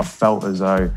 I felt as though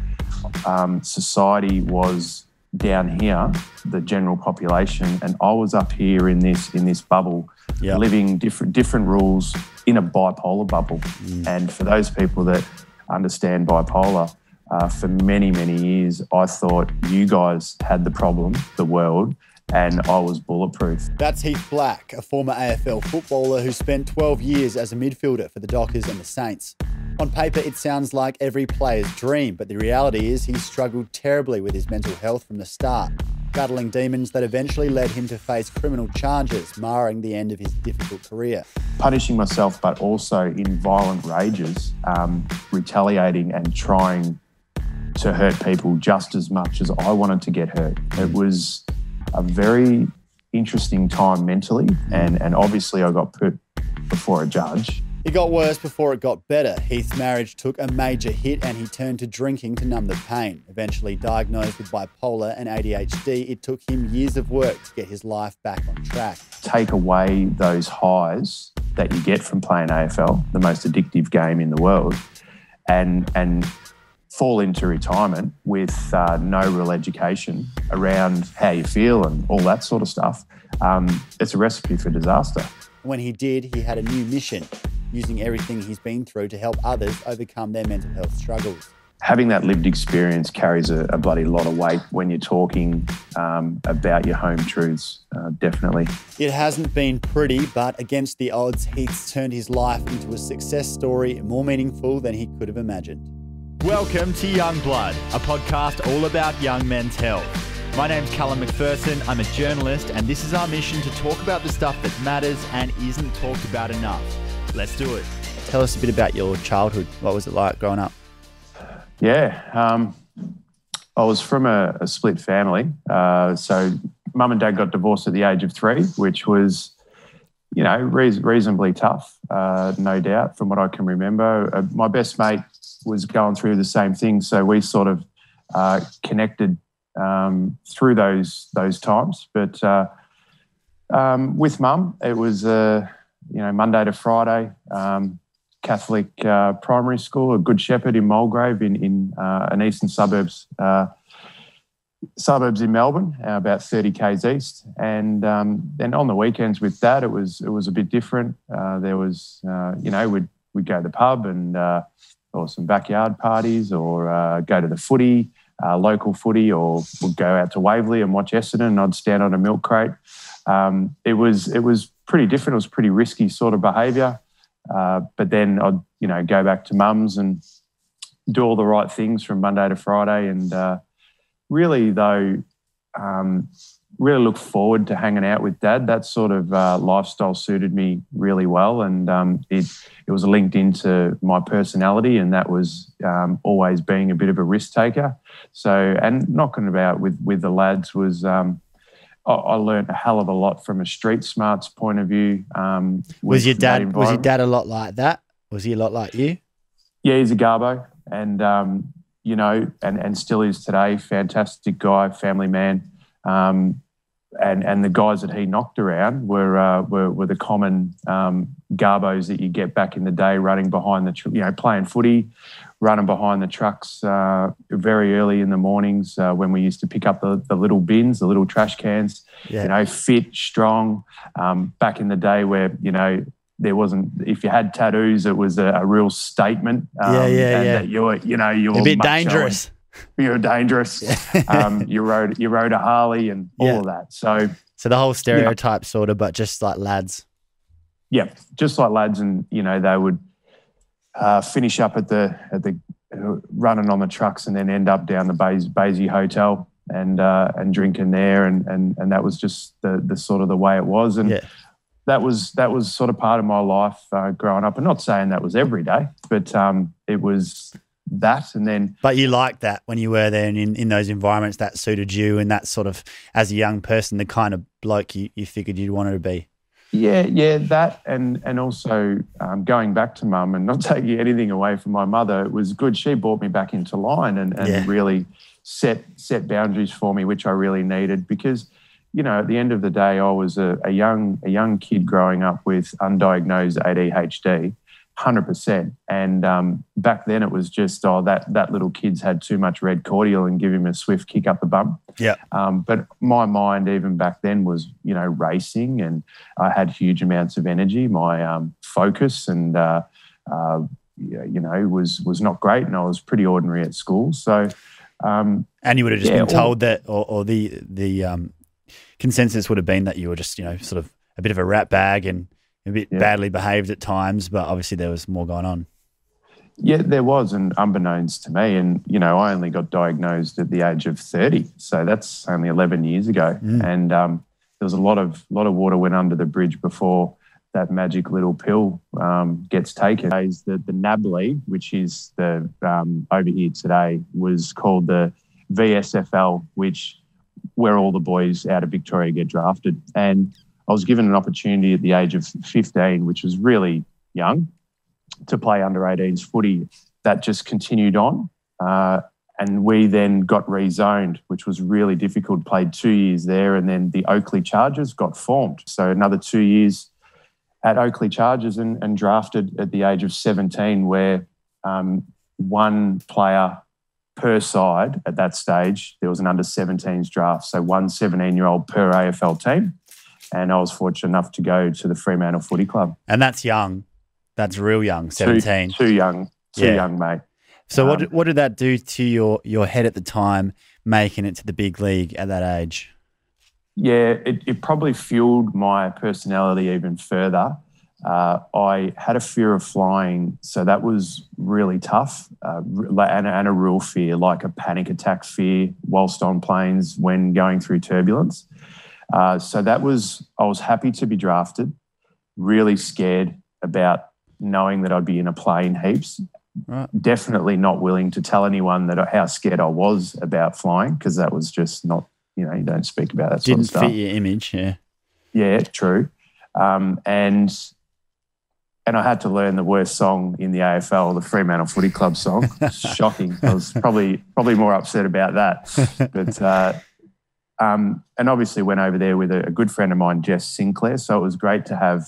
um, society was down here, the general population, and I was up here in this in this bubble, Yep. living different different rules in a bipolar bubble. Mm. And for those people that understand bipolar, uh, for many many years, I thought you guys had the problem, the world, and I was bulletproof. That's Heath Black, a former AFL footballer who spent 12 years as a midfielder for the Dockers and the Saints. On paper, it sounds like every player's dream, but the reality is he struggled terribly with his mental health from the start, battling demons that eventually led him to face criminal charges, marring the end of his difficult career. punishing myself, but also in violent rages, um, retaliating and trying to hurt people just as much as I wanted to get hurt. It was a very interesting time mentally, and, and obviously I got put before a judge. It got worse before it got better. Heath's marriage took a major hit and he turned to drinking to numb the pain. Eventually diagnosed with bipolar and ADHD, it took him years of work to get his life back on track. Take away those highs that you get from playing AFL, the most addictive game in the world, and and fall into retirement with uh, no real education around how you feel and all that sort of stuff. Um, it's a recipe for disaster. When he did, he had a new mission, using everything he's been through to help others overcome their mental health struggles. Having that lived experience carries a, a bloody lot of weight when you're talking um, about your home truths, uh, definitely. It hasn't been pretty, but against the odds, Heath's turned his life into a success story more meaningful than he could have imagined. Welcome to Young Blood, a podcast all about young men's health. My name's Callum McPherson. I'm a journalist, and this is our mission to talk about the stuff that matters and isn't talked about enough. Let's do it. Tell us a bit about your childhood. What was it like growing up? Yeah, um, I was from a, a split family. Uh, so mum and dad got divorced at the age of three, which was, you know, reas reasonably tough, uh, no doubt, from what I can remember. Uh, my best mate was going through the same thing, so we sort of uh, connected um, through those those times. But uh, um, with mum, it was uh, you know Monday to Friday. Um, Catholic uh, primary school, a Good Shepherd in Mulgrave, in in uh, an eastern suburbs uh, suburbs in Melbourne, uh, about thirty k's east. And um, then on the weekends with that, it was it was a bit different. Uh, there was uh, you know we'd we'd go to the pub and or some backyard parties, or go to the footy, uh, local footy, or we'd go out to Waverley and watch Essendon. And I'd stand on a milk crate. Um, it was it was pretty different. It was pretty risky sort of behaviour. Uh, but then I'd you know go back to mum's and do all the right things from Monday to Friday, and uh, really though, um, really look forward to hanging out with Dad. That sort of uh, lifestyle suited me really well, and um, it it was linked into my personality, and that was um, always being a bit of a risk taker. So, and knocking about with with the lads was. Um, I- I learned a hell of a lot from a street smarts point of view. Um, Was your dad was your dad a lot like that? Was he a lot like you? Yeah, he's a Garbo, and um, you know, and and still is today. Fantastic guy, family man, um, and and the guys that he knocked around were uh, were, were the common um, Garbos that you get back in the day, running behind the tr- you know playing footy, running behind the trucks uh, very early in the mornings uh, when we used to pick up the, the little bins, the little trash cans. Yeah. You know, fit, strong. Um, back in the day where you know there wasn't if you had tattoos it was a, a real statement um, Yeah, yeah, and yeah. that you were you know you're a bit dangerous. and you were dangerous um, you rode you rode a harley and all Yeah. of that so So the whole stereotype sort of, but just like lads. yeah just like lads and you know they would uh, finish up at the at the uh, running on the trucks and then end up down the Basie Hotel and uh, and drinking there and and and that was just the the sort of the way it was and Yeah. that was that was sort of part of my life uh, growing up. I'm not saying that was every day, but um, it was that. And then But you liked that when you were there and in, in those environments that suited you and that sort of as a young person, the kind of bloke you, you figured you'd wanted to be. yeah, yeah, that and and also um, going back to mum and not taking anything away from my mother, it was good. She brought me back into line and, and Yeah. really set set boundaries for me, which I really needed because. You know, at the end of the day, I was a, a young a young kid growing up with undiagnosed ADHD, hundred percent. And um, back then, it was just oh that that little kid's had too much red cordial and give him a swift kick up the bum. Yeah. Um, but my mind even back then was you know racing, and I had huge amounts of energy. My um, focus and uh, uh, you know was was not great, and I was pretty ordinary at school. So. Um, and you would have just yeah, been told that, or, or the the um, consensus would have been that you were just you know sort of a bit of a rat bag and a bit yeah. badly behaved at times, but obviously there was more going on. Yeah, there was, and unbeknownst to me, and you know, I only got diagnosed at the age of thirty, so that's only eleven years ago, mm. and um, there was a lot of lot of water went under the bridge before that magic little pill um, gets taken. Is The, the NAB League, which is the um, over here today, was called the VSFL, which where all the boys out of Victoria get drafted, and I was given an opportunity at the age of 15, which was really young, to play under 18s footy. That just continued on. Uh, and we then got rezoned, which was really difficult. Played two years there, and then the Oakleigh Chargers got formed. So another two years at Oakleigh Chargers and, and drafted at the age of 17, where um, one player per side at that stage, there was an under 17s draft. So one 17 year old per AFL team and I was fortunate enough to go to the Fremantle Footy Club. And that's young. That's real young, 17. Too, too young. Too yeah. young, mate. So um, what, did, what did that do to your, your head at the time, making it to the big league at that age? Yeah, it, it probably fueled my personality even further. Uh, I had a fear of flying, so that was really tough, uh, and, and, a real fear, like a panic attack fear, whilst on planes when going through turbulence. Uh, so that was, I was happy to be drafted, really scared about knowing that I'd be in a plane heaps. Right. Definitely not willing to tell anyone that how scared I was about flying because that was just not, you know, you don't speak about that Didn't sort of stuff. Didn't fit your image, yeah. Yeah, true. Um, and and I had to learn the worst song in the AFL, the Fremantle Footy Club song. Shocking. I was probably probably more upset about that. But uh, um, and obviously went over there with a, a, good friend of mine, Jess Sinclair. So it was great to have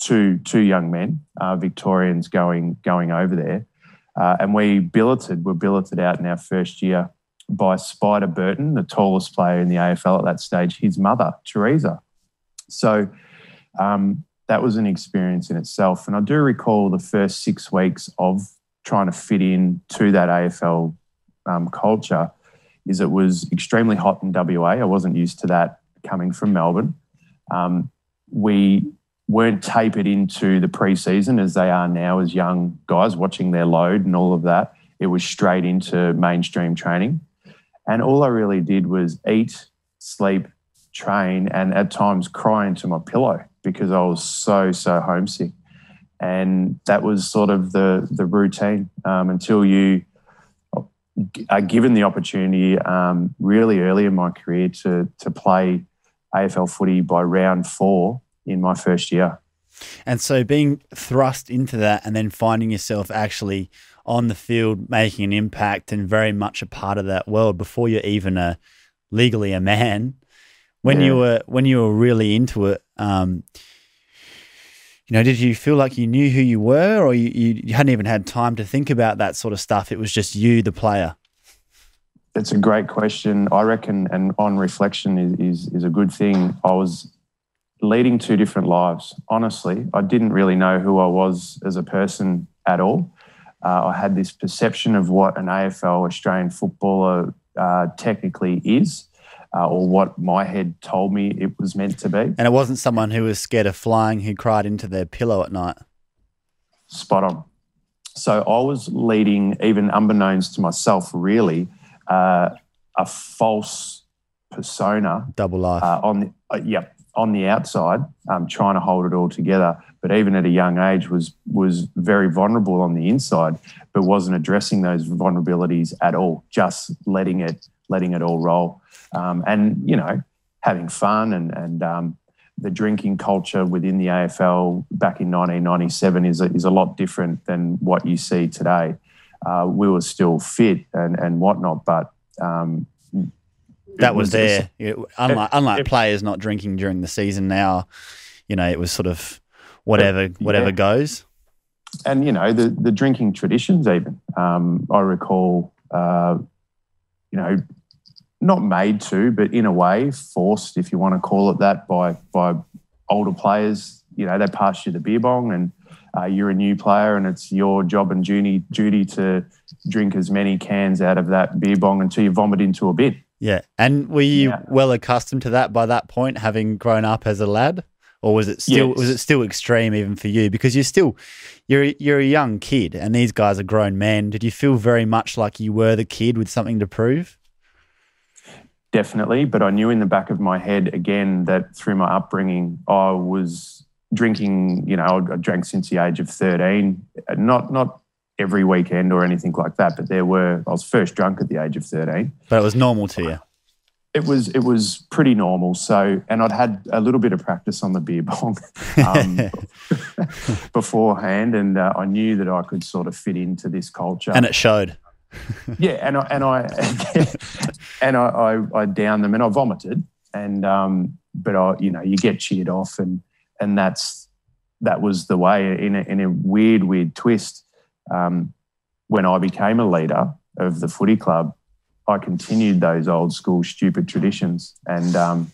two two young men, uh, Victorians, going going over there. Uh, and we billeted, were billeted out in our first year by Spider Burton, the tallest player in the AFL at that stage, his mother, Teresa. So um, that was an experience in itself. And I do recall the first six weeks of trying to fit in to that AFL um, culture is it was extremely hot in WA. I wasn't used to that coming from Melbourne. Um, we weren't tapered into the preseason as they are now as young guys watching their load and all of that. It was straight into mainstream training. And all I really did was eat, sleep, train, and at times cry into my pillow because I was so, so homesick. And that was sort of the, the routine um, until you given the opportunity um, really early in my career to to play AFL footy by round four in my first year. And so being thrust into that and then finding yourself actually on the field making an impact and very much a part of that world before you're even a legally a man when yeah. you were when you were really into it um, you know, did you feel like you knew who you were, or you, you hadn't even had time to think about that sort of stuff? It was just you, the player. It's a great question. I reckon, and on reflection, is, is, is a good thing. I was leading two different lives. Honestly, I didn't really know who I was as a person at all. Uh, I had this perception of what an AFL Australian footballer uh, technically is uh, or what my head told me it was meant to be. And it wasn't someone who was scared of flying who cried into their pillow at night. Spot on. So I was leading, even unbeknownst to myself, really, uh, a false persona. Double life. Uh, on the, uh, yeah, on the outside, um, trying to hold it all together, but even at a young age was was very vulnerable on the inside, but wasn't addressing those vulnerabilities at all. Just letting it letting it all roll um, and you know having fun and and um, the drinking culture within the AFL back in 1997 is a, is a lot different than what you see today. Uh, we were still fit and and whatnot, but um, that was, was there. It, unlike unlike it, players not drinking during the season now, you know, it was sort of whatever whatever yeah. goes. and you know the the drinking traditions. Even um, I recall, uh, you know, not made to, but in a way forced, if you want to call it that, by by older players. You know, they pass you the beer bong, and uh, you're a new player, and it's your job and duty duty to drink as many cans out of that beer bong until you vomit into a bin. Yeah, and were you yeah. well accustomed to that by that point, having grown up as a lad? Or was it still yes. was it still extreme even for you? Because you're still you're you're a young kid and these guys are grown men. Did you feel very much like you were the kid with something to prove? Definitely but i knew in the back of my head again that through my upbringing i was drinking you know i drank since the age of 13 not not every weekend or anything like that but there were i was first drunk at the age of 13 but it was normal to you it was it was pretty normal. So, and I'd had a little bit of practice on the beer bong um, beforehand, and uh, I knew that I could sort of fit into this culture. And it showed. yeah, and I and I and I, I, I downed them and I vomited, and um, but I you know you get cheered off, and and that's that was the way in a, in a weird weird twist. Um, when I became a leader of the footy club, I continued those old school stupid traditions, and um,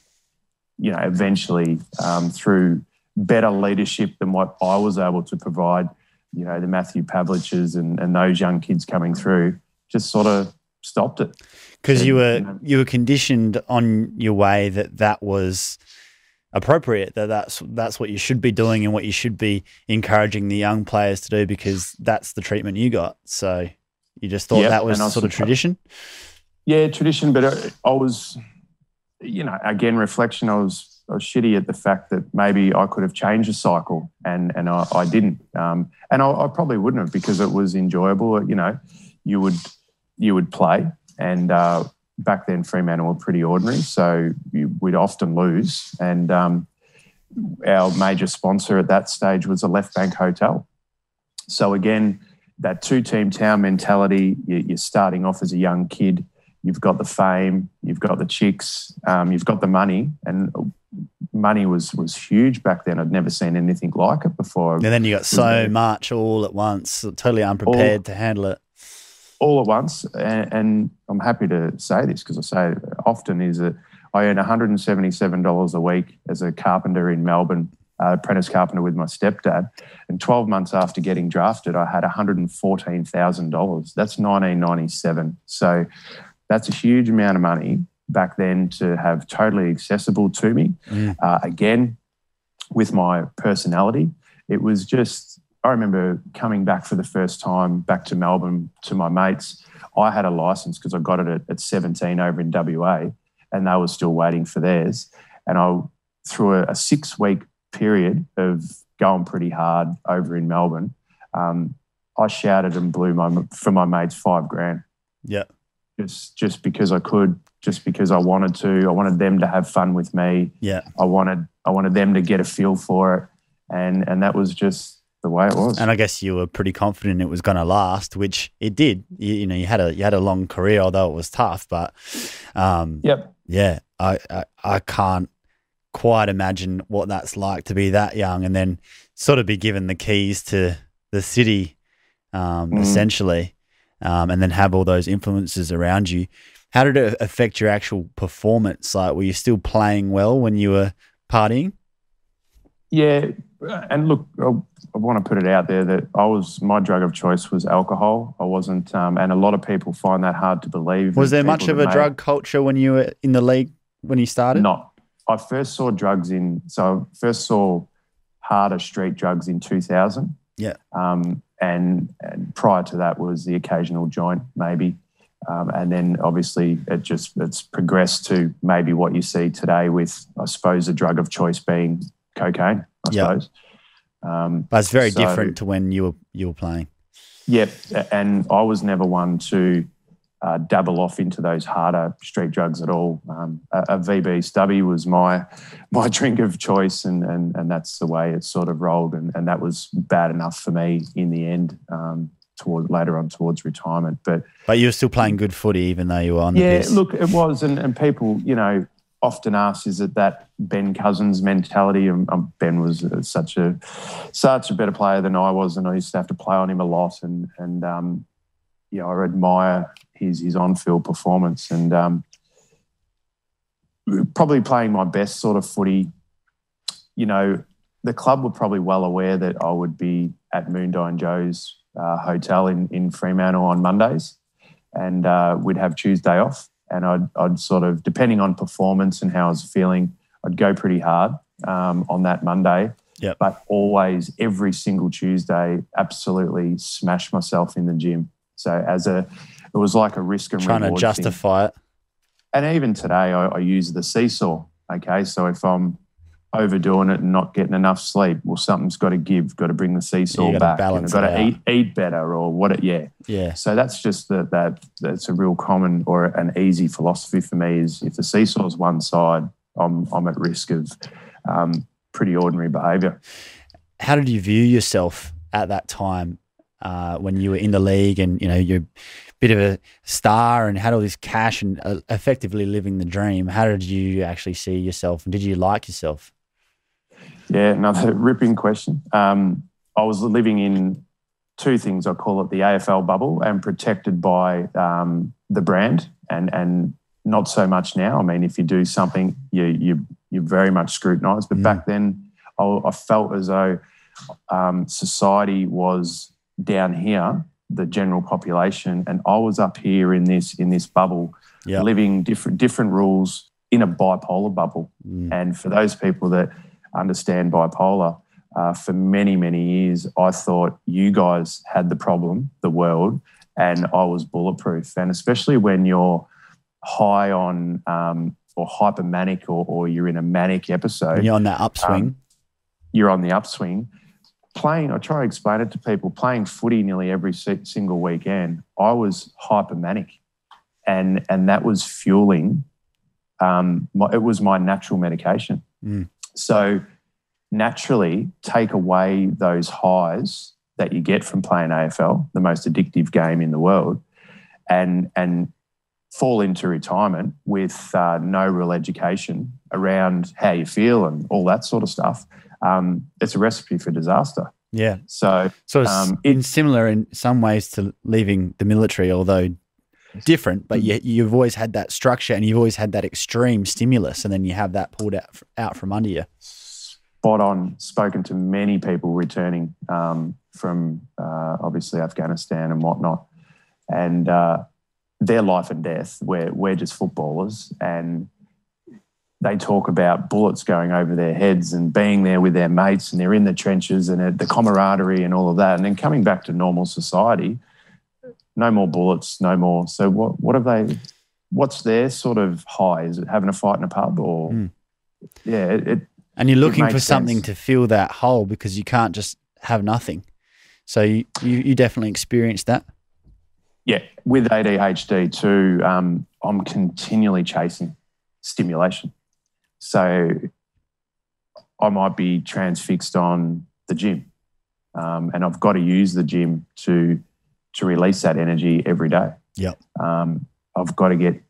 you know, eventually um, through better leadership than what I was able to provide, you know, the Matthew Pavliches and, and those young kids coming through, just sort of stopped it. Because you were you, know, you were conditioned on your way that that was appropriate that that's that's what you should be doing and what you should be encouraging the young players to do because that's the treatment you got. So you just thought yep, that was sort of tradition. Yeah, tradition, but uh, I was, you know, again, reflection. I was, I was shitty at the fact that maybe I could have changed a cycle, and and I, I didn't, um, and I, I, probably wouldn't have because it was enjoyable. You know, you would you would play, and uh, back then Fremantle were pretty ordinary, so you, we'd often lose, and um, our major sponsor at that stage was a left bank hotel. So again, that two team town mentality. You're starting off as a young kid you've got the fame, you've got the chicks, um, you've got the money, and money was was huge back then. I'd never seen anything like it before. And then you got so much all at once, totally unprepared all, to handle it. All at once, and, and I'm happy to say this because I say it often is that I earn $177 a week as a carpenter in Melbourne, uh, apprentice carpenter with my stepdad. And 12 months after getting drafted, I had $114,000. That's 1997. So that's a huge amount of money back then to have totally accessible to me. Mm. Uh, again, with my personality, it was just, I remember coming back for the first time back to Melbourne to my mates. I had a license because I got it at, at 17 over in WA and they were still waiting for theirs. And I, through a, a six week period of going pretty hard over in Melbourne, um, I shouted and blew my for my mates five grand. Yeah just just because I could, just because I wanted to. I wanted them to have fun with me. Yeah. I wanted I wanted them to get a feel for it, and and that was just the way it was. And I guess you were pretty confident it was going to last, which it did. You, you, know, you had a you had a long career, although it was tough. But um, yep, yeah, I, I I can't quite imagine what that's like to be that young and then sort of be given the keys to the city, um, mm. essentially um, and then have all those influences around you. How did it affect your actual performance? Like, were you still playing well when you were partying? Yeah, and look, I, I want to put it out there that I was my drug of choice was alcohol. I wasn't, um, and a lot of people find that hard to believe. Was there much of a drug culture when you were in the league when you started? Not. I first saw drugs in. So I first saw harder street drugs in 2000. Yeah. Um, and, and prior to that was the occasional joint, maybe. Um, and then obviously it just it's progressed to maybe what you see today with I suppose the drug of choice being cocaine. I yep. suppose. Um, but it's very so, different to when you were you were playing. Yep, and I was never one to uh, dabble off into those harder street drugs at all. Um, a, a, VB stubby was my my drink of choice, and and and that's the way it sort of rolled, and and that was bad enough for me in the end. Um, toward later on towards retirement, but but you were still playing good footy even though you were on. Yeah, look, it was, and and people, you know, often asked, is it that Ben Cousins mentality? And um, Ben was uh, such a such a better player than I was, and I used to have to play on him a lot. And and um, yeah, I admire his his on field performance, and um, probably playing my best sort of footy. You know, the club were probably well aware that I would be at Moondyne Joe's uh, hotel in in Fremantle on Mondays, and uh, we'd have Tuesday off and I'd, I'd sort of, depending on performance and how I was feeling, I'd go pretty hard um, on that Monday. Yep. But always, every single Tuesday, absolutely smash myself in the gym. So as a, it was like a risk and Trying to reward thing. justify it. And even today, I, I use the seesaw. Okay, so if I'm overdoing it and not getting enough sleep, well, something's got to give. Got to bring the seesaw you gotta back. got to eat eat better or what? It, yeah. Yeah. So that's just that that that's a real common or an easy philosophy for me is if the seesaw's one side, I'm I'm at risk of um, pretty ordinary behaviour. How did you view yourself at that time uh, when you were in the league and you know you're a bit of a star and had all this cash and uh, effectively living the dream? How did you actually see yourself and did you like yourself? Yeah, another ripping question. Um, I was living in two things. I call it the AFL bubble and protected by um, the brand, and and not so much now. I mean, if you do something, you you you're very much scrutinised. But Mm. back then, I, I felt as though um, society was down here, the general population, and I was up here in this in this bubble, Yeah. living different different rules in a bipolar bubble. Mm. And for those people that understand bipolar, uh, for many, many years, I thought you guys had the problem, the world, and I was bulletproof. And especially when you're high on um, or hypermanic or, or you're in a manic episode, When you're on that upswing. Um, you're on the upswing. Playing, I try to explain it to people, playing footy nearly every single weekend, I was hypermanic. And, and that was fueling, um, my, it was my natural medication. Mm. So naturally, take away those highs that you get from playing AFL, the most addictive game in the world, and, and fall into retirement with uh, no real education around how you feel and all that sort of stuff, um, it's a recipe for disaster. yeah. So So it's Um, in similar in some ways to leaving the military, although different, but yet you've always had that structure and you've always had that extreme stimulus, and then you have that pulled out, out from under you. spot on. Spoken to many people returning um, from uh, obviously Afghanistan and whatnot, and uh, their life and death. We're we're just footballers, and they talk about bullets going over their heads and being there with their mates, and they're in the trenches and the camaraderie and all of that, and then coming back to normal society. No more bullets, no more. So what? What have they? What's their sort of high? Is it having a fight in a pub or? Mm. Yeah, it, it And you're looking for something sense. to fill that hole because you can't just have nothing. So you, you, you definitely experienced that. Yeah, with ADHD too, um, I'm continually chasing stimulation. So I might be transfixed on the gym, um, and I've got to use the gym to to release that energy every day. Yep. Um, I've got to get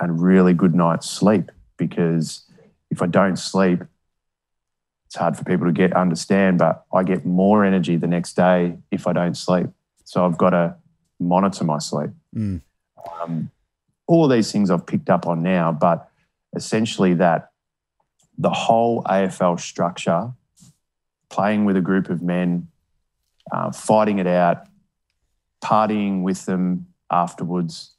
a really good night's sleep because if I don't sleep, it's hard for people to get understand. But I get more energy the next day if I don't sleep. So I've got to monitor my sleep. Mm. Um, all of these things I've picked up on now, but essentially that the whole AFL structure, playing with a group of men, uh, fighting it out, partying with them afterwards,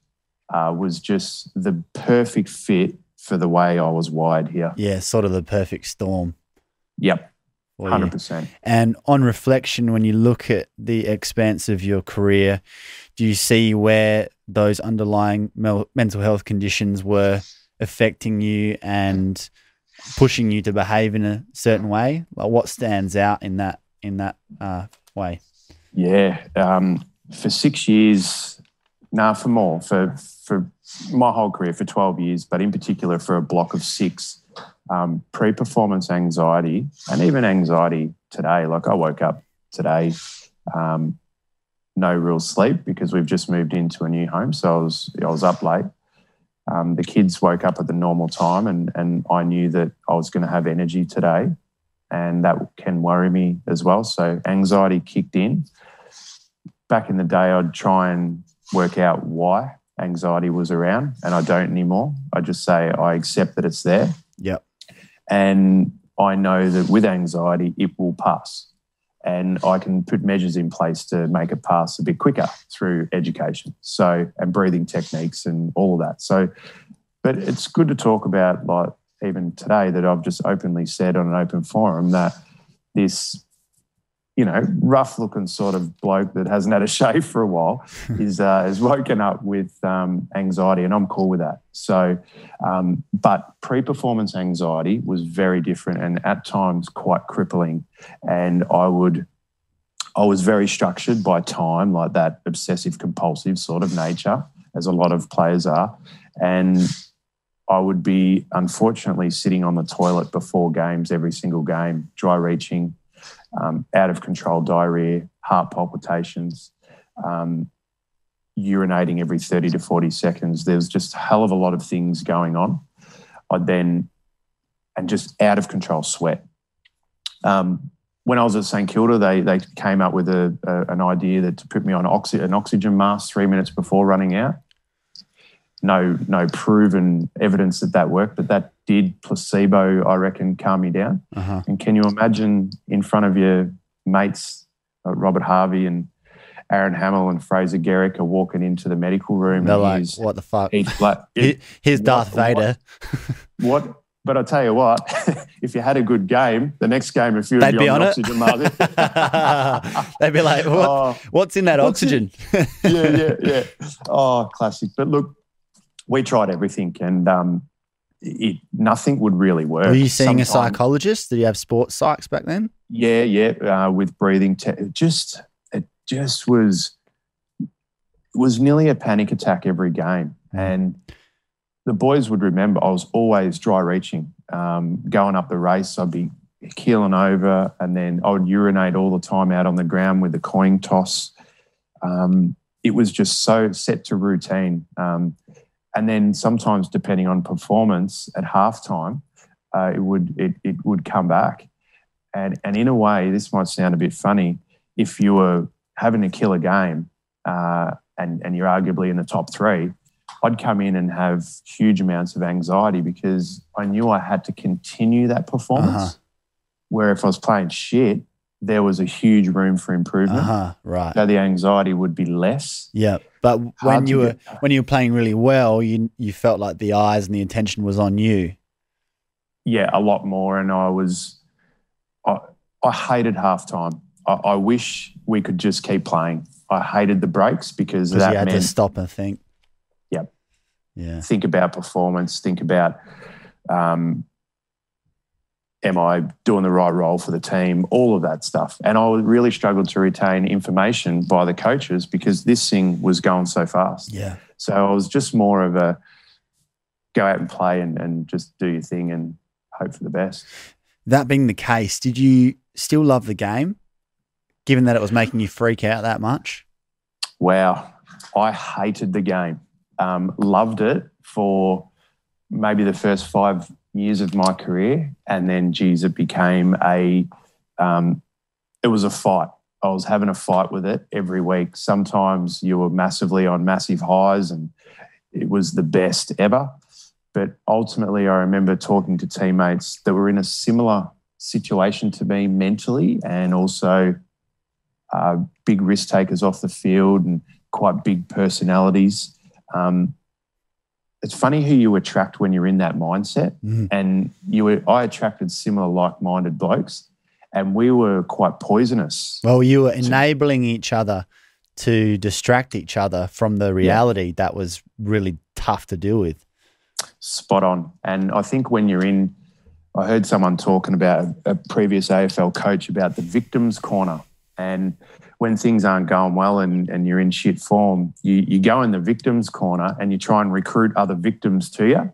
uh, was just the perfect fit for the way I was wired here. Yeah, sort of the perfect storm. Yep, hundred percent. And on reflection, when you look at the expanse of your career, do you see where those underlying mel- mental health conditions were affecting you and pushing you to behave in a certain way? Like what stands out in that in that uh, way? Yeah, um, for six years, nah, for more, for for my whole career, for twelve years, but in particular for a block of six, um, pre-performance anxiety and even anxiety today. Like I woke up today, um, no real sleep because we've just moved into a new home, so I was I was up late. um, the kids woke up at the normal time, and and I knew that I was going to have energy today, and that can worry me as well. So anxiety kicked in. Back in the day, I'd try and work out why anxiety was around, and I don't anymore. I just say I accept that it's there. Yep. And I know that with anxiety, it will pass. And I can put measures in place to make it pass a bit quicker through education. So, and breathing techniques and all of that. So, but it's good to talk about, like, even today, that I've just openly said on an open forum that this you know, rough looking sort of bloke that hasn't had a shave for a while is uh, is woken up with um, anxiety, and I'm cool with that. So, um, but pre-performance anxiety was very different, and at times quite crippling. And I would, I was very structured by time, like that obsessive compulsive sort of nature, as a lot of players are, and. I would be unfortunately sitting on the toilet before games every single game, dry reaching, um, out of control diarrhea, heart palpitations, um, urinating every 30 to 40 seconds. There's just a hell of a lot of things going on. I then, and just out of control sweat. Um, when I was at St Kilda, they they came up with a, a, an idea that to put me on oxy, an oxygen mask three minutes before running out. No no proven evidence that that worked, but that did placebo, I reckon, calm you down. Uh-huh. And can you imagine in front of your mates, like Robert Harvey and Aaron Hamill and Fraser Gehrig are walking into the medical room They're and like, he's, what the fuck? he's. Here- Here's Darth What- Vader. What? But I tell you what, if you had a good game, the next game, if you would They'd be on it. oxygen mask, They'd be like, what, oh, what's in that What's oxygen? yeah, yeah, yeah. Oh, classic. But look, we tried everything, and um, it nothing would really work. Were you seeing a psychologist? Did you have sports psychs back then? Yeah, yeah. Uh, with breathing, te- it just it just was it was nearly a panic attack every game, and the boys would remember I was always dry reaching, um, going up the race. I'd be keeling over, and then I would urinate all the time out on the ground with the coin toss. Um, it was just so set to routine. Um, and then sometimes, depending on performance at halftime, uh, it would it, it would come back. And and in a way, this might sound a bit funny. If you were having to kill a game, uh, and and you're arguably in the top three, I'd come in and have huge amounts of anxiety because I knew I had to continue that performance. Uh-huh. Where if I was playing shit, there was a huge room for improvement. Uh huh. Right. So the anxiety would be less. Yeah. But when Hard to you were get- when you were playing really well, you you felt like the eyes and the attention was on you. yeah, a lot more. And I was, I, I hated halftime. I, I wish we could just keep playing. I hated the breaks because Because that you had meant to stop and think. Yep. Yeah. think about performance, think about, um, am I doing the right role for the team? All of that stuff. And I really struggled to retain information by the coaches because this thing was going so fast. Yeah. So I was just more of a go out and play and, and just do your thing and hope for the best. That being the case, did you still love the game, given that it was making you freak out that much? Wow, I hated the game. Um, loved it for maybe the first five years of my career, and then, geez, it became a. Um, it was a fight. I was having a fight with it every week. Sometimes you were massively on massive highs, and it was the best ever. But ultimately, I remember talking to teammates that were in a similar situation to me mentally, and also uh, big risk takers off the field and quite big personalities. Um, it's funny who you attract when you're in that mindset. Mhm. And you were, I attracted similar like-minded blokes, and we were quite poisonous. Well, you were enabling each other to distract each other from the reality that was really tough to deal with. Spot on. And I think when you're in, I heard someone talking about a previous AFL coach about the victim's corner. And when things aren't going well and, and you're in shit form, you, you go in the victim's corner and you try and recruit other victims to you.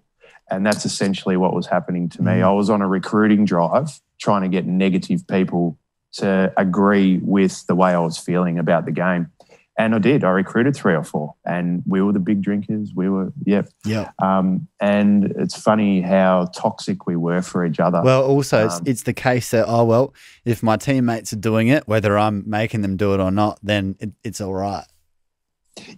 And that's essentially what was happening to me. Mm. I was on a recruiting drive trying to get negative people to agree with the way I was feeling about the game. And I did. I recruited three or four, and we were the big drinkers. We were, yep. Yeah. Um, and it's funny how toxic we were for each other. Well, also, it's, Um, it's the case that, oh, well, if my teammates are doing it, whether I'm making them do it or not, then it, it's all right.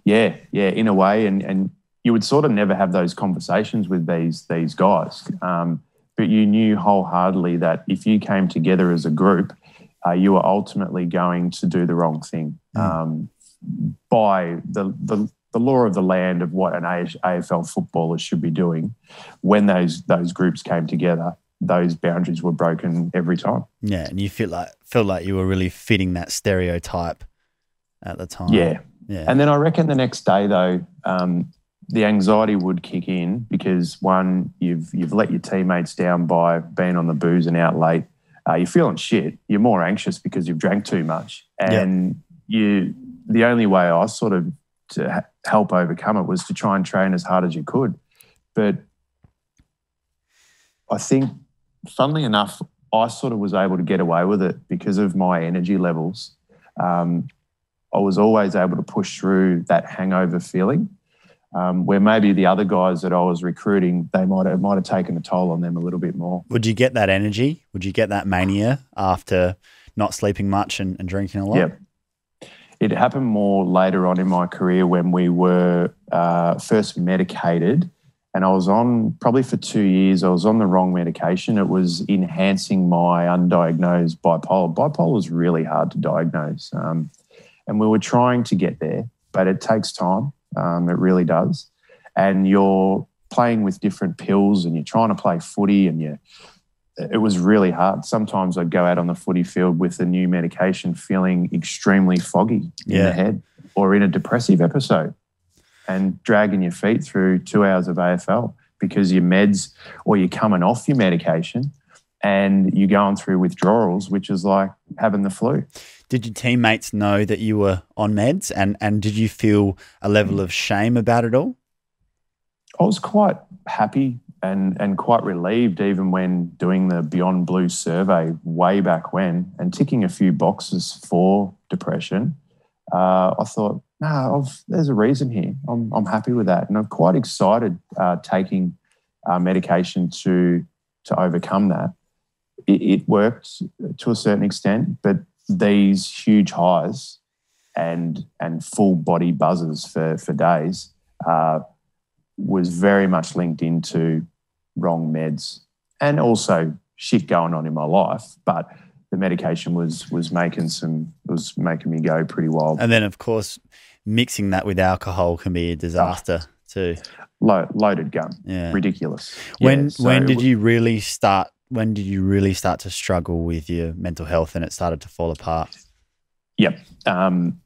Yeah, yeah, in a way, and and you would sort of never have those conversations with these these guys, um, but you knew wholeheartedly that if you came together as a group, uh, you were ultimately going to do the wrong thing Mm. um, by the, the the law of the land of what an AFL footballer should be doing. When those those groups came together, those boundaries were broken every time. Yeah. And you feel like, feel like you were really fitting that stereotype at the time. Yeah, Yeah. And then I reckon the next day though, um, the anxiety would kick in because one, you've you've let your teammates down by being on the booze and out late. Uh, you're feeling shit. You're more anxious because you've drank too much, and you. The only way I sort of to help overcome it was to try and train as hard as you could, but I think, funnily enough, I sort of was able to get away with it because of my energy levels. Um, I was always able to push through that hangover feeling. Um, where maybe the other guys that I was recruiting, they might have might have taken a toll on them a little bit more. Would you get that energy? Would you get that mania after not sleeping much and, and drinking a lot? Yep. It happened more later on in my career when we were uh, first medicated, and I was on probably for two years. I was on the wrong medication. It was enhancing my undiagnosed bipolar. Bipolar is really hard to diagnose, um, and we were trying to get there, but it takes time. Um, it really does, and you're playing with different pills, and you're trying to play footy, and you it was really hard. Sometimes I'd go out on the footy field with a new medication feeling extremely foggy in the head or in a depressive episode and dragging your feet through two hours of AFL because your meds or you're coming off your medication and you're going through withdrawals, which is like having the flu. Did your teammates know that you were on meds and, and did you feel a level of shame about it all? I was quite happy and and quite relieved even when doing the Beyond Blue survey way back when and ticking a few boxes for depression. Uh, I thought, no, I've, there's a reason here. I'm, I'm happy with that, and I'm quite excited uh, taking uh, medication to to overcome that. It, it worked to a certain extent, but these huge highs and and full body buzzes for for days. Uh, was very much linked into wrong meds and also shit going on in my life. But the medication was was making some was making me go pretty wild. And then, of course, mixing that with alcohol can be a disaster too. Lo- loaded gun, Yeah. ridiculous. When Yeah, so when did you really start? When did you really start to struggle with your mental health and it started to fall apart? Yep. Um,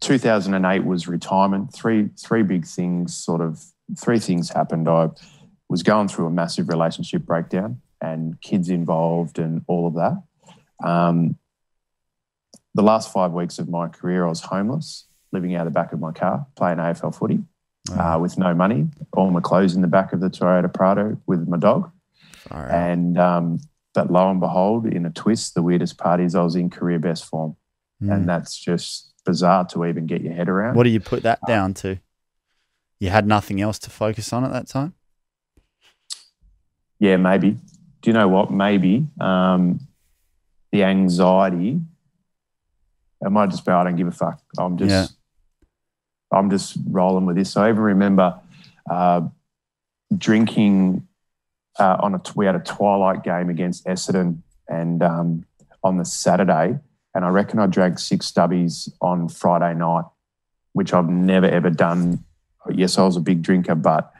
2008 was retirement. Three three big things. Sort of three things happened. I was going through a massive relationship breakdown and kids involved and all of that. Um, the last five weeks of my career, I was homeless, living out of the back of my car, playing AFL footy uh, with no money, all my clothes in the back of the Toyota Prado with my dog. Right. And um, but lo and behold, in a twist, the weirdest part is I was in career best form, Mm. and that's just bizarre to even get your head around. What do you put that down to? You had nothing else to focus on at that time. yeah, maybe. Do you know what? Maybe um, the anxiety. It might just be I don't give a fuck. I'm just, Yeah. I'm just rolling with this. So I even remember uh, drinking uh, on a. We had a twilight game against Essendon, and um, on the Saturday, and I reckon I drank six stubbies on Friday night, which I've never ever done. Yes, I was a big drinker, but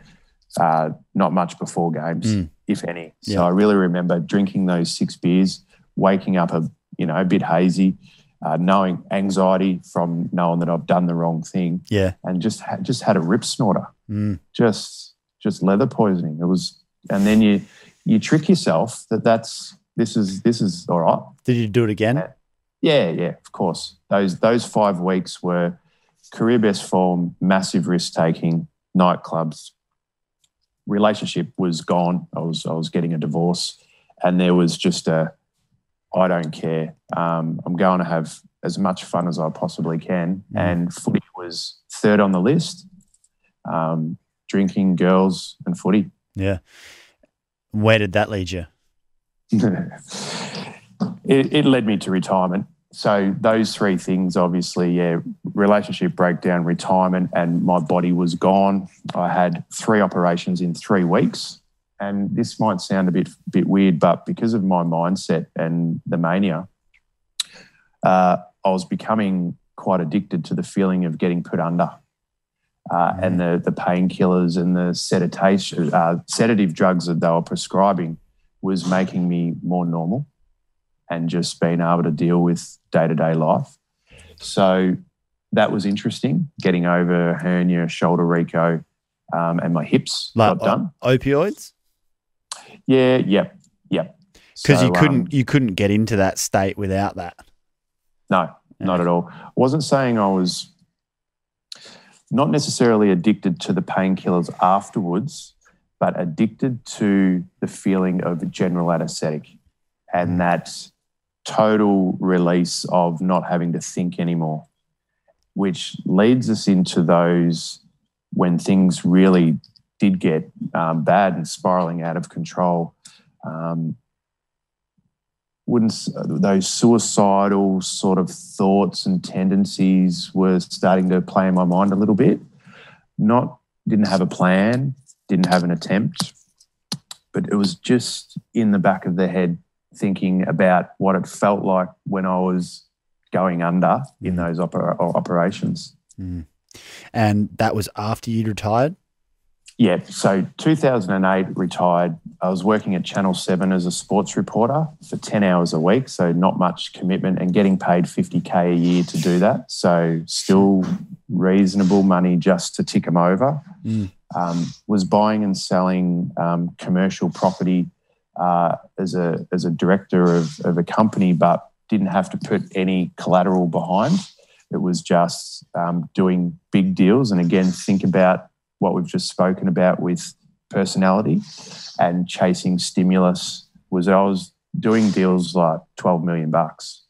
uh, not much before games, Mm. if any. So Yeah. I really remember drinking those six beers, waking up a you know a bit hazy, uh, knowing anxiety from knowing that I've done the wrong thing, Yeah. and just ha- just had a rip snorter, Mm. just just leather poisoning. It was, and then you you trick yourself that that's this is this is all right. Did you do it again? Yeah, yeah, of course. Those those five weeks were career best form, massive risk taking, nightclubs. Relationship was gone. I was I was getting a divorce, and there was just a, I don't care. Um, I'm going to have as much fun as I possibly can, Mm. and footy was third on the list. Um, drinking, girls, and footy. Yeah. Where did that lead you? it, it led me to retirement. So those three things, obviously, yeah, relationship breakdown, retirement, and my body was gone. I had three operations in three weeks, and this might sound a bit bit weird, but because of my mindset and the mania, uh, I was becoming quite addicted to the feeling of getting put under. Uh, and the the painkillers and the sedative uh, sedative drugs that they were prescribing was making me more normal and just being able to deal with day to day life. So that was interesting. Getting over hernia, shoulder reco, um, and my hips like, got done. opioids. Yeah. Yep. Yep. Because so, you couldn't um, you couldn't get into that state without that. No, not at all. I wasn't saying I was not necessarily addicted to the painkillers afterwards, but addicted to the feeling of a general anesthetic and mm. that total release of not having to think anymore, which leads us into those when things really did get um, bad and spiraling out of control. Um, wouldn't those suicidal sort of thoughts and tendencies were starting to play in my mind a little bit. Not didn't have a plan, didn't have an attempt, but it was just in the back of the head thinking about what it felt like when I was going under in mm. those oper- operations. Mm. And that was after you'd retired? Yeah, so 2008 retired. I was working at Channel 7 as a sports reporter for 10 hours a week, so not much commitment and getting paid 50K a year to do that. So still reasonable money just to tick them over. Mm. Um, was buying and selling um, commercial property uh, as, a, as a director of, of a company, but didn't have to put any collateral behind. It was just um, doing big deals. And again, think about what we've just spoken about with personality and chasing stimulus was I was doing deals like 12 million bucks.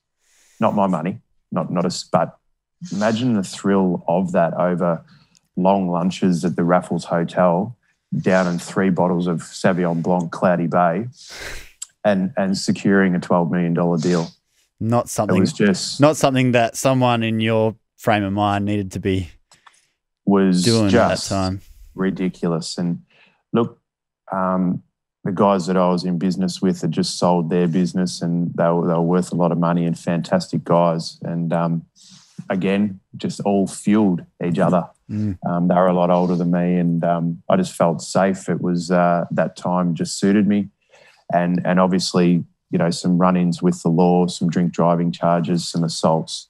Not my money, not not a but imagine the thrill of that over long lunches at the Raffles Hotel, down in three bottles of Sauvignon Blanc Cloudy Bay, and and securing a $12 million deal. Not something just not something that someone in your frame of mind needed to be was doing just at that time. ridiculous. And look, um, the guys that I was in business with had just sold their business, and they were, they were worth a lot of money and fantastic guys. And um, again, just all fueled each other. Mm. Um, they were a lot older than me, and um, I just felt safe. It was uh, that time just suited me, and and obviously, you know, some run-ins with the law, some drink driving charges, some assaults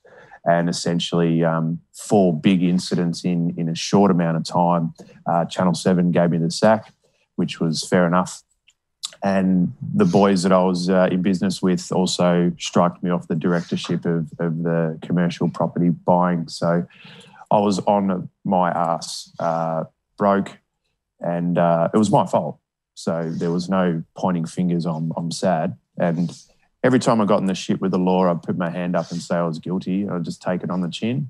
and essentially um, four big incidents in in a short amount of time. Uh, Channel Seven gave me the sack, which was fair enough. And the boys that I was uh, in business with also struck me off the directorship of, of the commercial property buying. So I was on my ass, uh, broke, and uh, it was my fault. So there was no pointing fingers. I'm, I'm sad. And every time I got in the shit with the law, I'd put my hand up and say I was guilty. I'd just take it on the chin.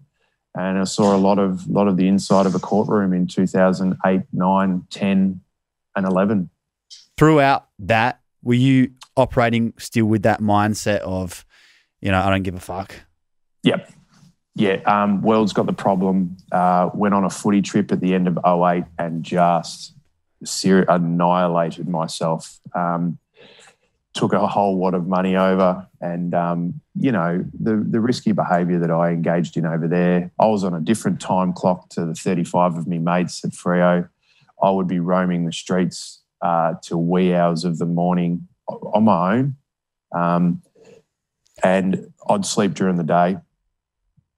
And I saw a lot of lot of the inside of a courtroom in 2008, 9, 10, and 11. Throughout that, were you operating still with that mindset of, you know, I don't give a fuck? Yep. Yeah. Um, World's got the problem. Uh, went on a footy trip at the end of 08 and just ser- annihilated myself. Um, took a whole lot of money over and um, you know the the risky behaviour that I engaged in over there I was on a different time clock to the 35 of me mates at frio I would be roaming the streets uh, till wee hours of the morning on my own um, and I'd sleep during the day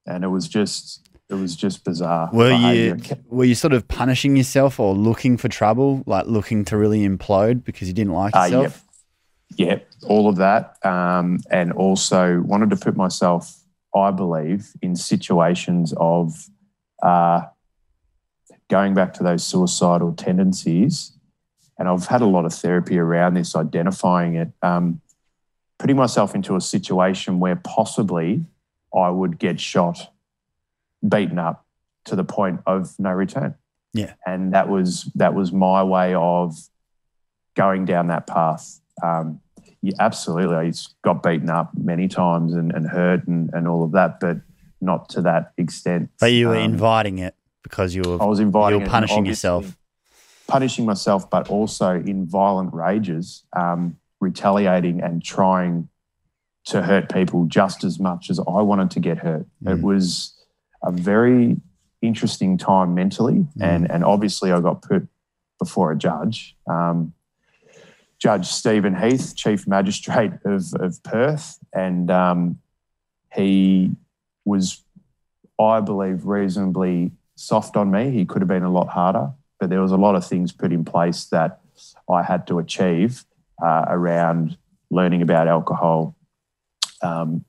and it was just it was just bizarre. Were behavior. you were you sort of punishing yourself or looking for trouble, like looking to really implode because you didn't like yourself? Uh, yep yeah, all of that. Um, and also wanted to put myself, I believe, in situations of uh, going back to those suicidal tendencies. And I've had a lot of therapy around this, identifying it, um, putting myself into a situation where possibly I would get shot, beaten up, to the point of no return. Yeah. and that was that was my way of going down that path. Um, yeah, absolutely, I got beaten up many times and, and hurt and, and all of that, but not to that extent. But you were Um, inviting it because you were I was inviting, you were punishing yourself. Punishing myself, but also in violent rages, um, retaliating and trying to hurt people just as much as I wanted to get hurt. It Mm. was a very interesting time mentally, Mm. and and obviously I got put before a judge. Um, Judge Stephen Heath, Chief Magistrate of, of Perth, and um, he was, I believe, reasonably soft on me. He could have been a lot harder, but there was a lot of things put in place that I had to achieve uh, around learning about alcohol, um,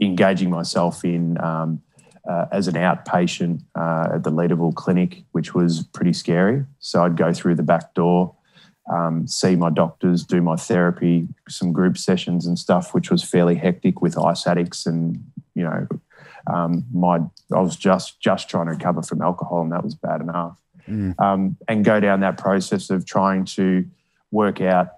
engaging myself in um, uh, as an outpatient uh, at the Leederville Clinic, which was pretty scary. So I'd go through the back door, um, see my doctors, do my therapy, some group sessions and stuff, which was fairly hectic with ice addicts and you know um, my I was just just trying to recover from alcohol, and that was bad enough. Mm. Um, and go down that process of trying to work out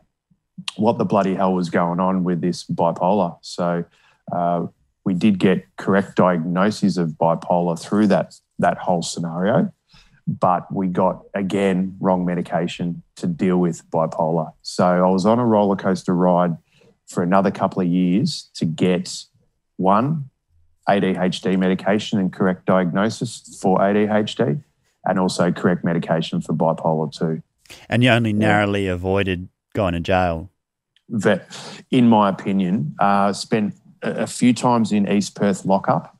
what the bloody hell was going on with this bipolar. So uh, we did get correct diagnoses of bipolar through that that whole scenario, but we got again wrong medication to deal with bipolar. So I was on a roller coaster ride for another couple of years to get one ADHD medication and correct diagnosis for ADHD, and also correct medication for bipolar 2. And you only narrowly avoided going to jail. That, in my opinion, uh, spent a, a few times in East Perth lockup,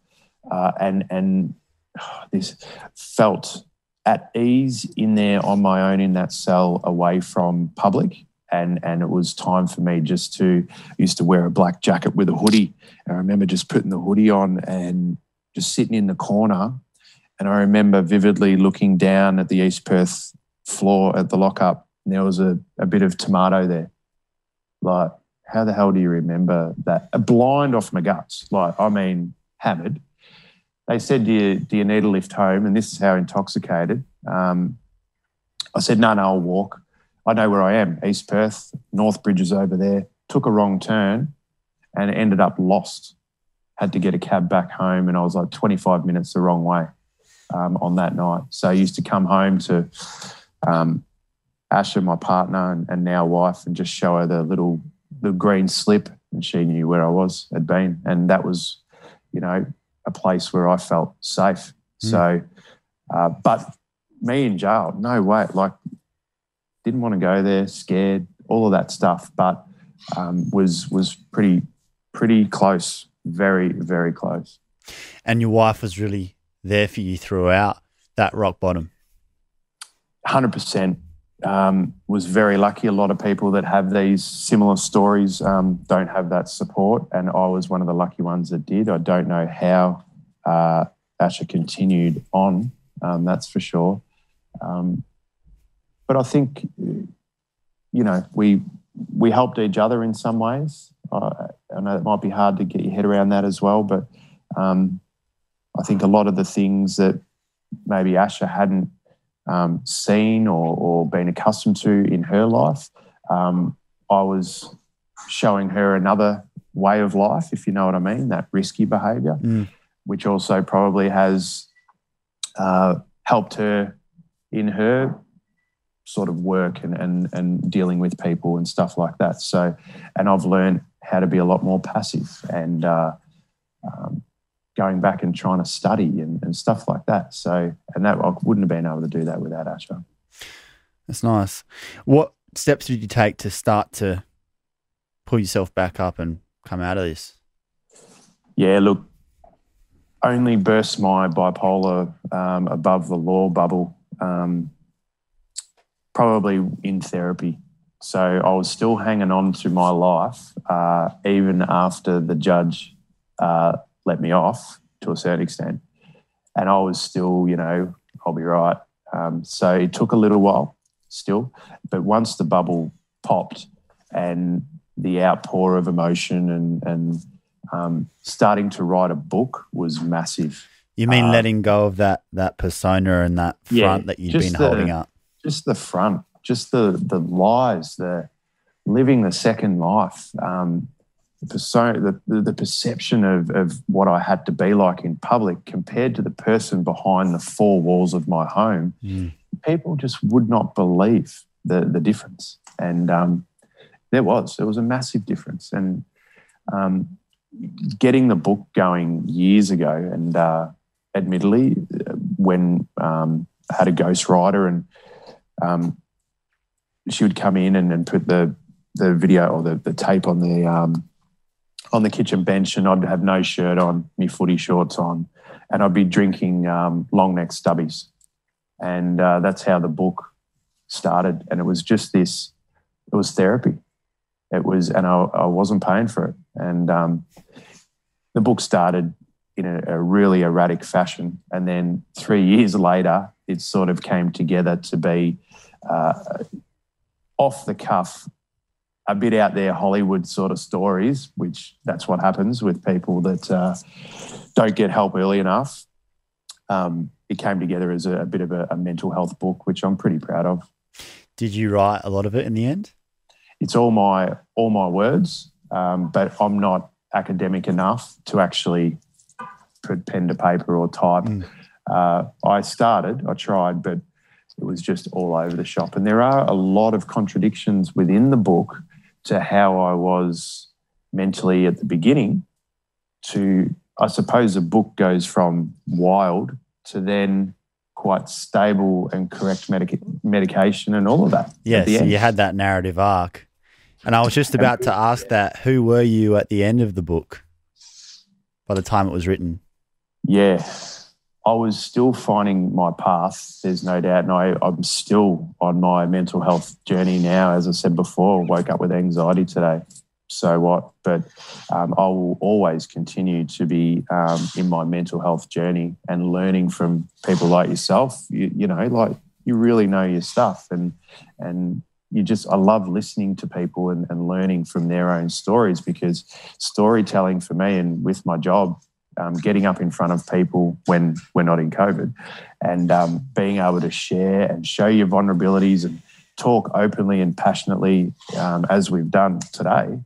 uh, and and this felt at ease in there on my own in that cell, away from public. And, and it was time for me just to used to wear a black jacket with a hoodie. And I remember just putting the hoodie on and just sitting in the corner. And I remember vividly looking down at the East Perth floor at the lockup, and there was a, a bit of tomato there. Like, how the hell do you remember that? A blind off my guts. Like, I mean, hammered. They said, Do you, do you need a lift home? And this is how intoxicated. Um, I said, No, no, I'll walk. I know where I am, East Perth, Northbridge is over there. Took a wrong turn and ended up lost. Had to get a cab back home, and I was like 25 minutes the wrong way um, on that night. So I used to come home to um, Asha, my partner and, and now wife, and just show her the little the green slip, and she knew where I was had been, and that was, you know, a place where I felt safe. Mm. So, uh, but me in jail, no way. Like, didn't want to go there, scared, all of that stuff, but um, was was pretty pretty close, very very close. And your wife was really there for you throughout that rock bottom. Hundred percent. Um, was very lucky. A lot of people that have these similar stories um, don't have that support, and I was one of the lucky ones that did. I don't know how uh, Asha continued on. Um, that's for sure. Um, but I think, you know, we we helped each other in some ways. I, I know it might be hard to get your head around that as well, but um, I think a lot of the things that maybe Asha hadn't um, seen or, or been accustomed to in her life, um, I was showing her another way of life, if you know what I mean, that risky behaviour, Mm. which also probably has uh, helped her in her sort of work and, and, and dealing with people and stuff like that. So, and I've learned how to be a lot more passive and uh, um, going back and trying to study and, and stuff like that. So, and that I wouldn't have been able to do that without Asha. That's nice. What steps did you take to start to pull yourself back up and come out of this? Yeah, look, only burst my bipolar um, above the law bubble, um, probably in therapy. So I was still hanging on to my life uh, even after the judge uh, let me off to a certain extent. And I was still, you know, I'll be right. Um, so it took a little while still. But once the bubble popped and the outpour of emotion and, and um, starting to write a book was massive. You mean uh, letting go of that that persona and that front yeah, that you've been the, holding up? Just the front, just the the lies, the living the second life, um, persona, the, the perception of of what I had to be like in public compared to the person behind the four walls of my home. Mm. People just would not believe the the difference, and um, there was there was a massive difference, and um, getting the book going years ago, and uh, admittedly, when um, I had a ghostwriter and um, she would come in and, and put the the video or the, the tape on the um, on the kitchen bench, and I'd have no shirt on, me footy shorts on, and I'd be drinking um, long neck stubbies, and uh, that's how the book started. And it was just this, it was therapy. It was, and I, I wasn't paying for it. And um, the book started in a, a, really erratic fashion. And then three years later, it sort of came together to be uh, off the cuff, a bit out there Hollywood sort of stories, which that's what happens with people that uh, don't get help early enough. Um, it came together as a, a bit of a, a mental health book, which I'm pretty proud of. Did you write a lot of it in the end? It's all my all my words, um, but I'm not academic enough to actually put pen to paper or type. Mm. Uh, I started, I tried, but it was just all over the shop. And there are a lot of contradictions within the book to how I was mentally at the beginning to, I suppose, the book goes from wild to then quite stable and correct medica- medication and all of that. Yes, so you had that narrative arc. And I was just about to ask that who were you at the end of the book by the time it was written? Yeah, I was still finding my path, there's no doubt. And I, I'm still on my mental health journey now. As I said before, woke up with anxiety today. So what? But um, I will always continue to be um, in my mental health journey and learning from people like yourself. You, you know, like you really know your stuff and and you just I love listening to people and, and learning from their own stories because storytelling for me and with my job, um, getting up in front of people when we're not in COVID, and um, being able to share and show your vulnerabilities and talk openly and passionately um, as we've done today.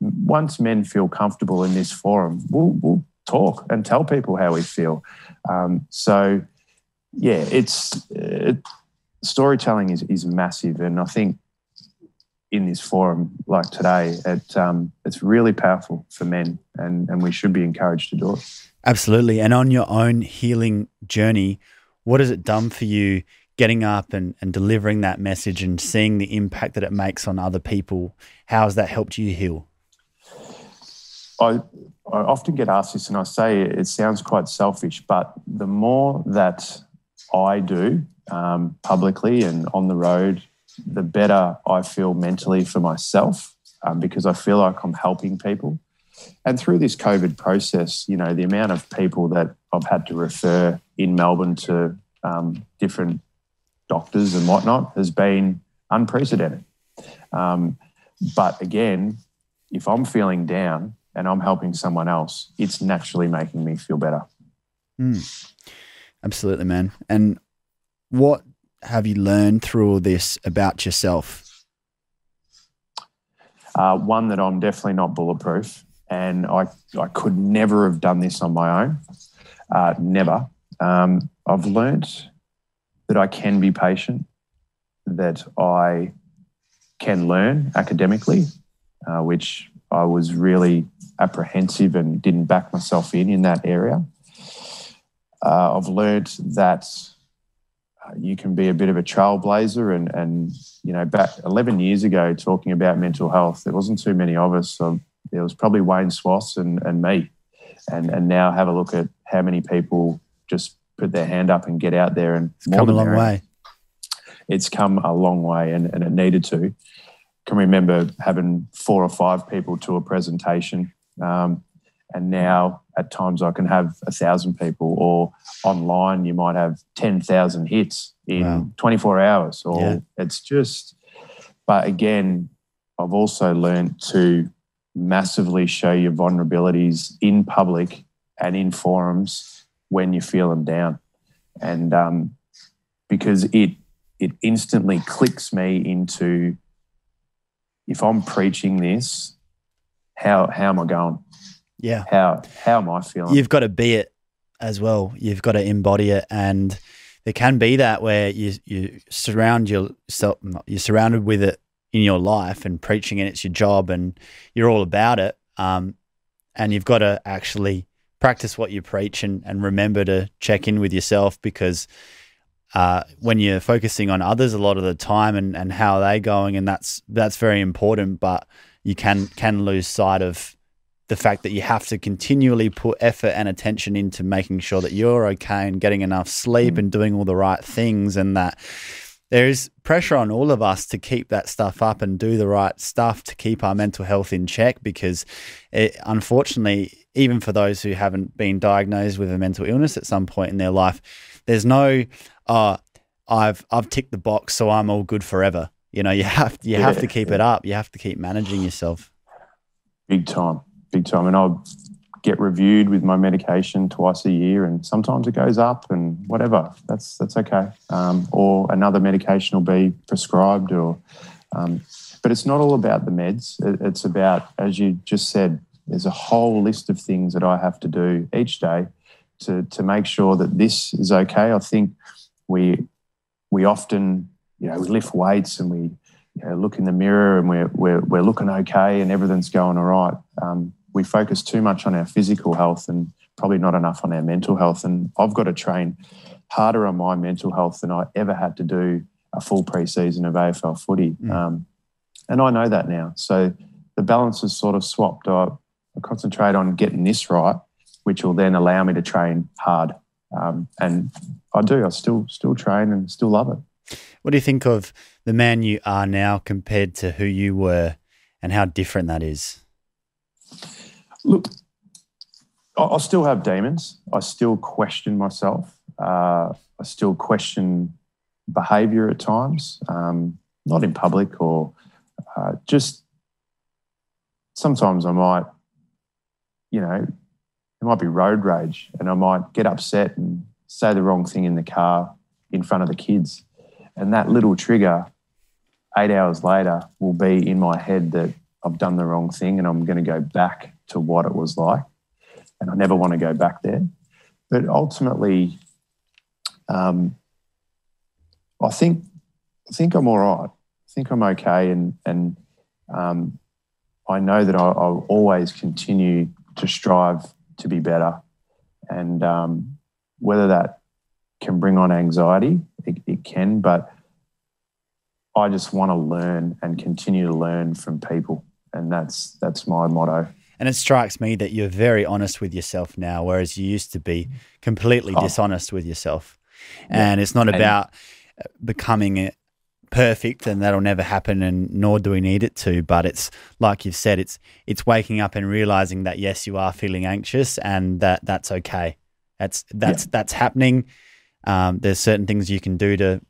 Once men feel comfortable in this forum, we'll, we'll talk and tell people how we feel. Um, so, yeah, it's it, storytelling is is massive, and I think in this forum like today, it, um, it's really powerful for men, and, and we should be encouraged to do it. Absolutely. And on your own healing journey, what has it done for you getting up and, and delivering that message and seeing the impact that it makes on other people? How has that helped you heal? I, I often get asked this, and I say it sounds quite selfish, but the more that I do um, publicly and on the road the better I feel mentally for myself um, because I feel like I'm helping people. And through this COVID process, you know, the amount of people that I've had to refer in Melbourne to um, different doctors and whatnot has been unprecedented. Um, but again, if I'm feeling down and I'm helping someone else, it's naturally making me feel better. Mm. Absolutely, man. And what have you learned through all this about yourself? Uh, one that I'm definitely not bulletproof, and I I could never have done this on my own. Uh, never. Um, I've learned that I can be patient, that I can learn academically, uh, which I was really apprehensive and didn't back myself in in that area. Uh, I've learned that you can be a bit of a trailblazer. And, and you know, back 11 years ago, talking about mental health, there wasn't too many of us. So there was probably Wayne Schwass and, and me. And, and now have a look at how many people just put their hand up and get out there. And it's come a long way. It's come a long way, and, and it needed to. Can remember having four or five people to a presentation. Um, and now at times I can have a thousand people, or online you might have ten thousand hits in wow. 24 hours. Or yeah. it's just, but again, I've also learned to massively show your vulnerabilities in public and in forums when you feel them down, and um, because it it instantly clicks me into if I'm preaching this, how how am I going? Yeah. How how am I feeling? You've got to be it as well. You've got to embody it, and there can be that where you you surround yourself, you're surrounded with it in your life and preaching, and it's your job, and you're all about it. Um, and you've got to actually practice what you preach and, and remember to check in with yourself because uh, when you're focusing on others a lot of the time and, and how are they going and that's that's very important but you can can lose sight of the fact that you have to continually put effort and attention into making sure that you're okay and getting enough sleep mm. and doing all the right things and that there is pressure on all of us to keep that stuff up and do the right stuff to keep our mental health in check because it, unfortunately even for those who haven't been diagnosed with a mental illness at some point in their life there's no uh, I've I've ticked the box so I'm all good forever. You know you have you yeah, have to keep it up. You have to keep managing yourself. Big time big time. And I'll get reviewed with my medication twice a year, and sometimes it goes up, and whatever. That's that's okay. Um, or another medication will be prescribed, or um, but it's not all about the meds. It's about, as you just said, there's a whole list of things that I have to do each day to to make sure that this is okay. I think we we often you know we lift weights and we you know, look in the mirror and we're, we're, we're looking okay and everything's going all right. Um, we focus too much on our physical health and probably not enough on our mental health. And I've got to train harder on my mental health than I ever had to do a full preseason of AFL footy. Mm. Um, and I know that now. So the balance is sort of swapped. I, I, concentrate on getting this right, which will then allow me to train hard. Um, and I do. I still still train and still love it. What do you think of the man you are now compared to who you were, and how different that is? Look, I still have demons. I still question myself. Uh, I still question behavior at times, um, not in public or uh, just sometimes I might, you know, it might be road rage and I might get upset and say the wrong thing in the car in front of the kids. And that little trigger, eight hours later, will be in my head that I've done the wrong thing and I'm going to go back to what it was like. And I never want to go back there. But ultimately, um, I think I think I'm all right. I think I'm okay, and and um, I know that I, will always continue to strive to be better. And um, whether that can bring on anxiety, it, it can, but I just want to learn and continue to learn from people, and that's that's my motto. And it strikes me that you're very honest with yourself now, whereas you used to be completely oh. dishonest with yourself. Yeah. And it's not about uh, becoming perfect and that'll never happen and nor do we need it to but it's like you've said it's it's waking up and realizing that yes you are feeling anxious and that that's okay that's that's yeah. that's happening um, there's certain things you can do to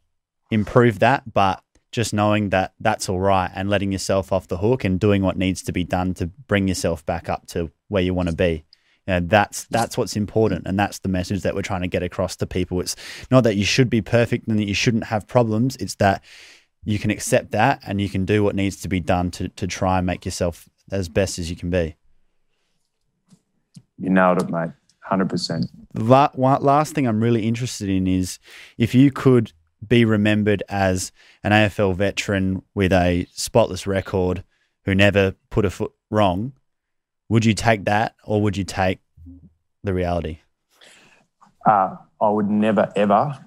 improve that but just knowing that that's all right and letting yourself off the hook and doing what needs to be done to bring yourself back up to where you want to be. You know, that's that's what's important, and that's the message that we're trying to get across to people. It's not that you should be perfect and that you shouldn't have problems. It's that you can accept that and you can do what needs to be done to to try and make yourself as best as you can be. You nailed it, mate. Hundred percent. Last thing I'm really interested in is if you could be remembered as an AFL veteran with a spotless record who never put a foot wrong, would you take that or would you take the reality? Uh, I would never, ever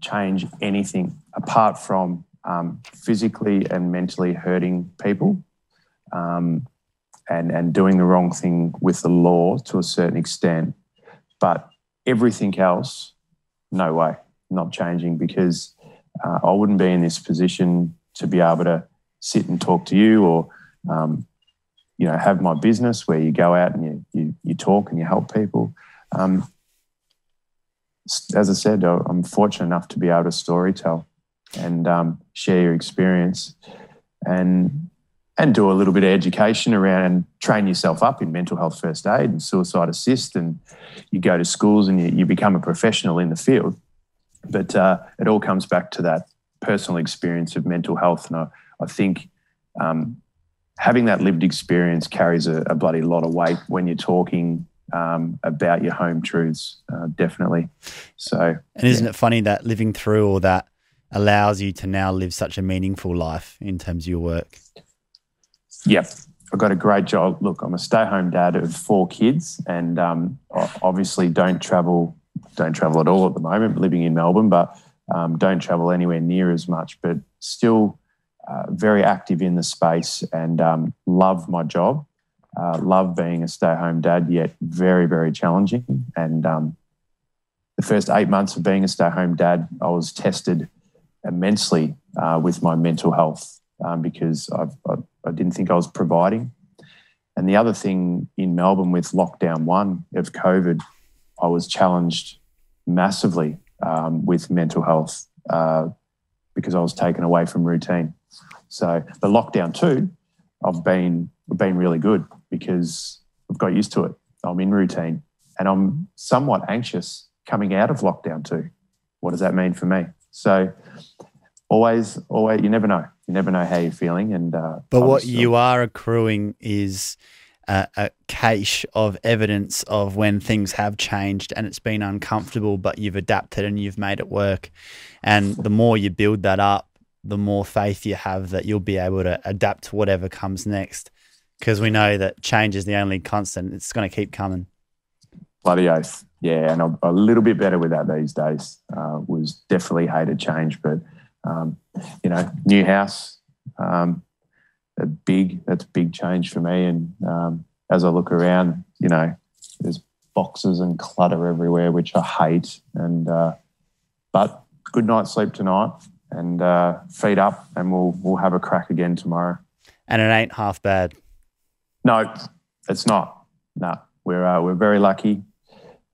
change anything apart from um, physically and mentally hurting people um, and, and doing the wrong thing with the law to a certain extent. But everything else, no way, not changing because uh, I wouldn't be in this position to be able to sit and talk to you or, um, you know, have my business where you go out and you, you, you talk and you help people. Um, as I said, I'm fortunate enough to be able to storytell and um, share your experience. And and do a little bit of education around and train yourself up in mental health first aid and suicide assist. And you go to schools and you, you become a professional in the field. But uh, it all comes back to that personal experience of mental health. And I, I think um, having that lived experience carries a, a, bloody lot of weight when you're talking um, about your home truths, uh, definitely. So, and isn't yeah. it funny that living through all that allows you to now live such a meaningful life in terms of your work? Yep. I've got a great job. Look, I'm a stay home dad of four kids and um, obviously don't travel, don't travel at all at the moment, living in Melbourne, but um, don't travel anywhere near as much, but still uh, very active in the space and um, love my job. Uh, love being a stay home dad, yet very, very challenging. And um, the first eight months of being a stay home dad, I was tested immensely uh, with my mental health um, because I, I didn't think I was providing. And the other thing in Melbourne with lockdown one of COVID, I was challenged massively um, with mental health uh, because I was taken away from routine. So the lockdown two, I've been been really good because I've got used to it. I'm in routine, and I'm somewhat anxious coming out of lockdown two. What does that mean for me? So always, always, you never know. You never know how you're feeling. And uh, but what still... you are accruing is a, a cache of evidence of when things have changed and it's been uncomfortable, but you've adapted and you've made it work. And the more you build that up, the more faith you have that you'll be able to adapt to whatever comes next. Because we know that change is the only constant; it's going to keep coming. Bloody oath, yeah, and I'm a little bit better with that these days. Uh, was definitely hated change, but um, you know, new house, um, a big that's a big change for me. And um, as I look around, you know, there's boxes and clutter everywhere, which I hate. And uh, but good night's sleep tonight, and uh, feet up, and we'll we'll have a crack again tomorrow. And it ain't half bad. No, it's not. No, we're uh, we're very lucky.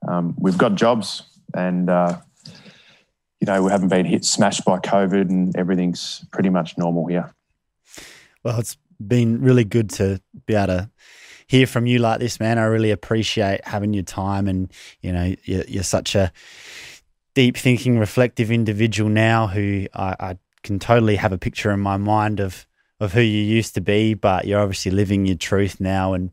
Um, we've got jobs, and uh, you know, we haven't been hit smashed by COVID and everything's pretty much normal here. Well, it's been really good to be able to hear from you like this, man. I really appreciate having your time and, you know, you're, you're such a deep thinking, reflective individual now who I, I can totally have a picture in my mind of, of who you used to be, but you're obviously living your truth now and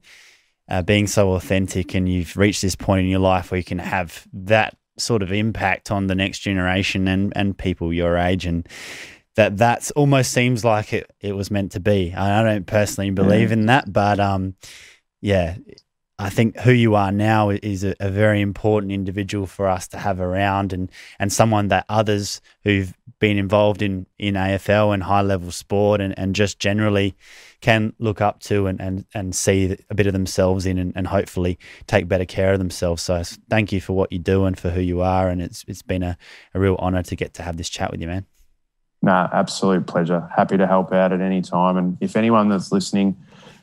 uh, being so authentic and you've reached this point in your life where you can have that sort of impact on the next generation and, and people your age and that that's almost seems like it, it was meant to be. I don't personally believe yeah. in that, but um, yeah, I think who you are now is a, a, very important individual for us to have around and, and someone that others who've been involved in, in AFL and high level sport and, and just generally can look up to and, and, and see a bit of themselves in and, and hopefully take better care of themselves. So thank you for what you do and for who you are. And it's, it's been a, a real honor to get to have this chat with you, man. Nah, absolute pleasure. Happy to help out at any time. And if anyone that's listening,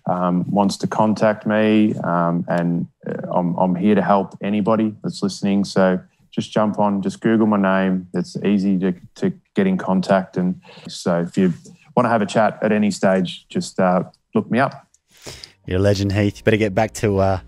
um, wants to contact me, um, and uh, I'm, I'm here to help anybody that's listening. So just jump on, just Google my name. It's easy to, to get in contact. And so if you want to have a chat at any stage, just uh, look me up. You're a legend, Heath. You better get back to uh,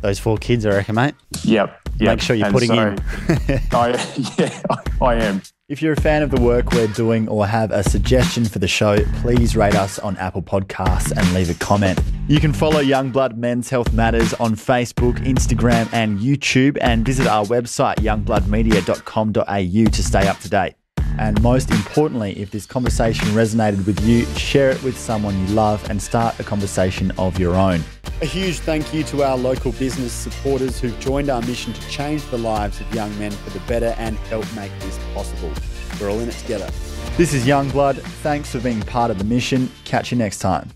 those four kids, I reckon, mate. Yep. yep. Make sure you're and putting so, in. I, yeah, I, I am. If you're a fan of the work we're doing or have a suggestion for the show, please rate us on Apple Podcasts and leave a comment. You can follow Youngblood Men's Health Matters on Facebook, Instagram, and YouTube, and visit our website, youngbloodmedia.com.au, to stay up to date. And most importantly, if this conversation resonated with you, share it with someone you love and start a conversation of your own. A huge thank you to our local business supporters who've joined our mission to change the lives of young men for the better and help make this possible. We're all in it together. This is Youngblood. Thanks for being part of the mission. Catch you next time.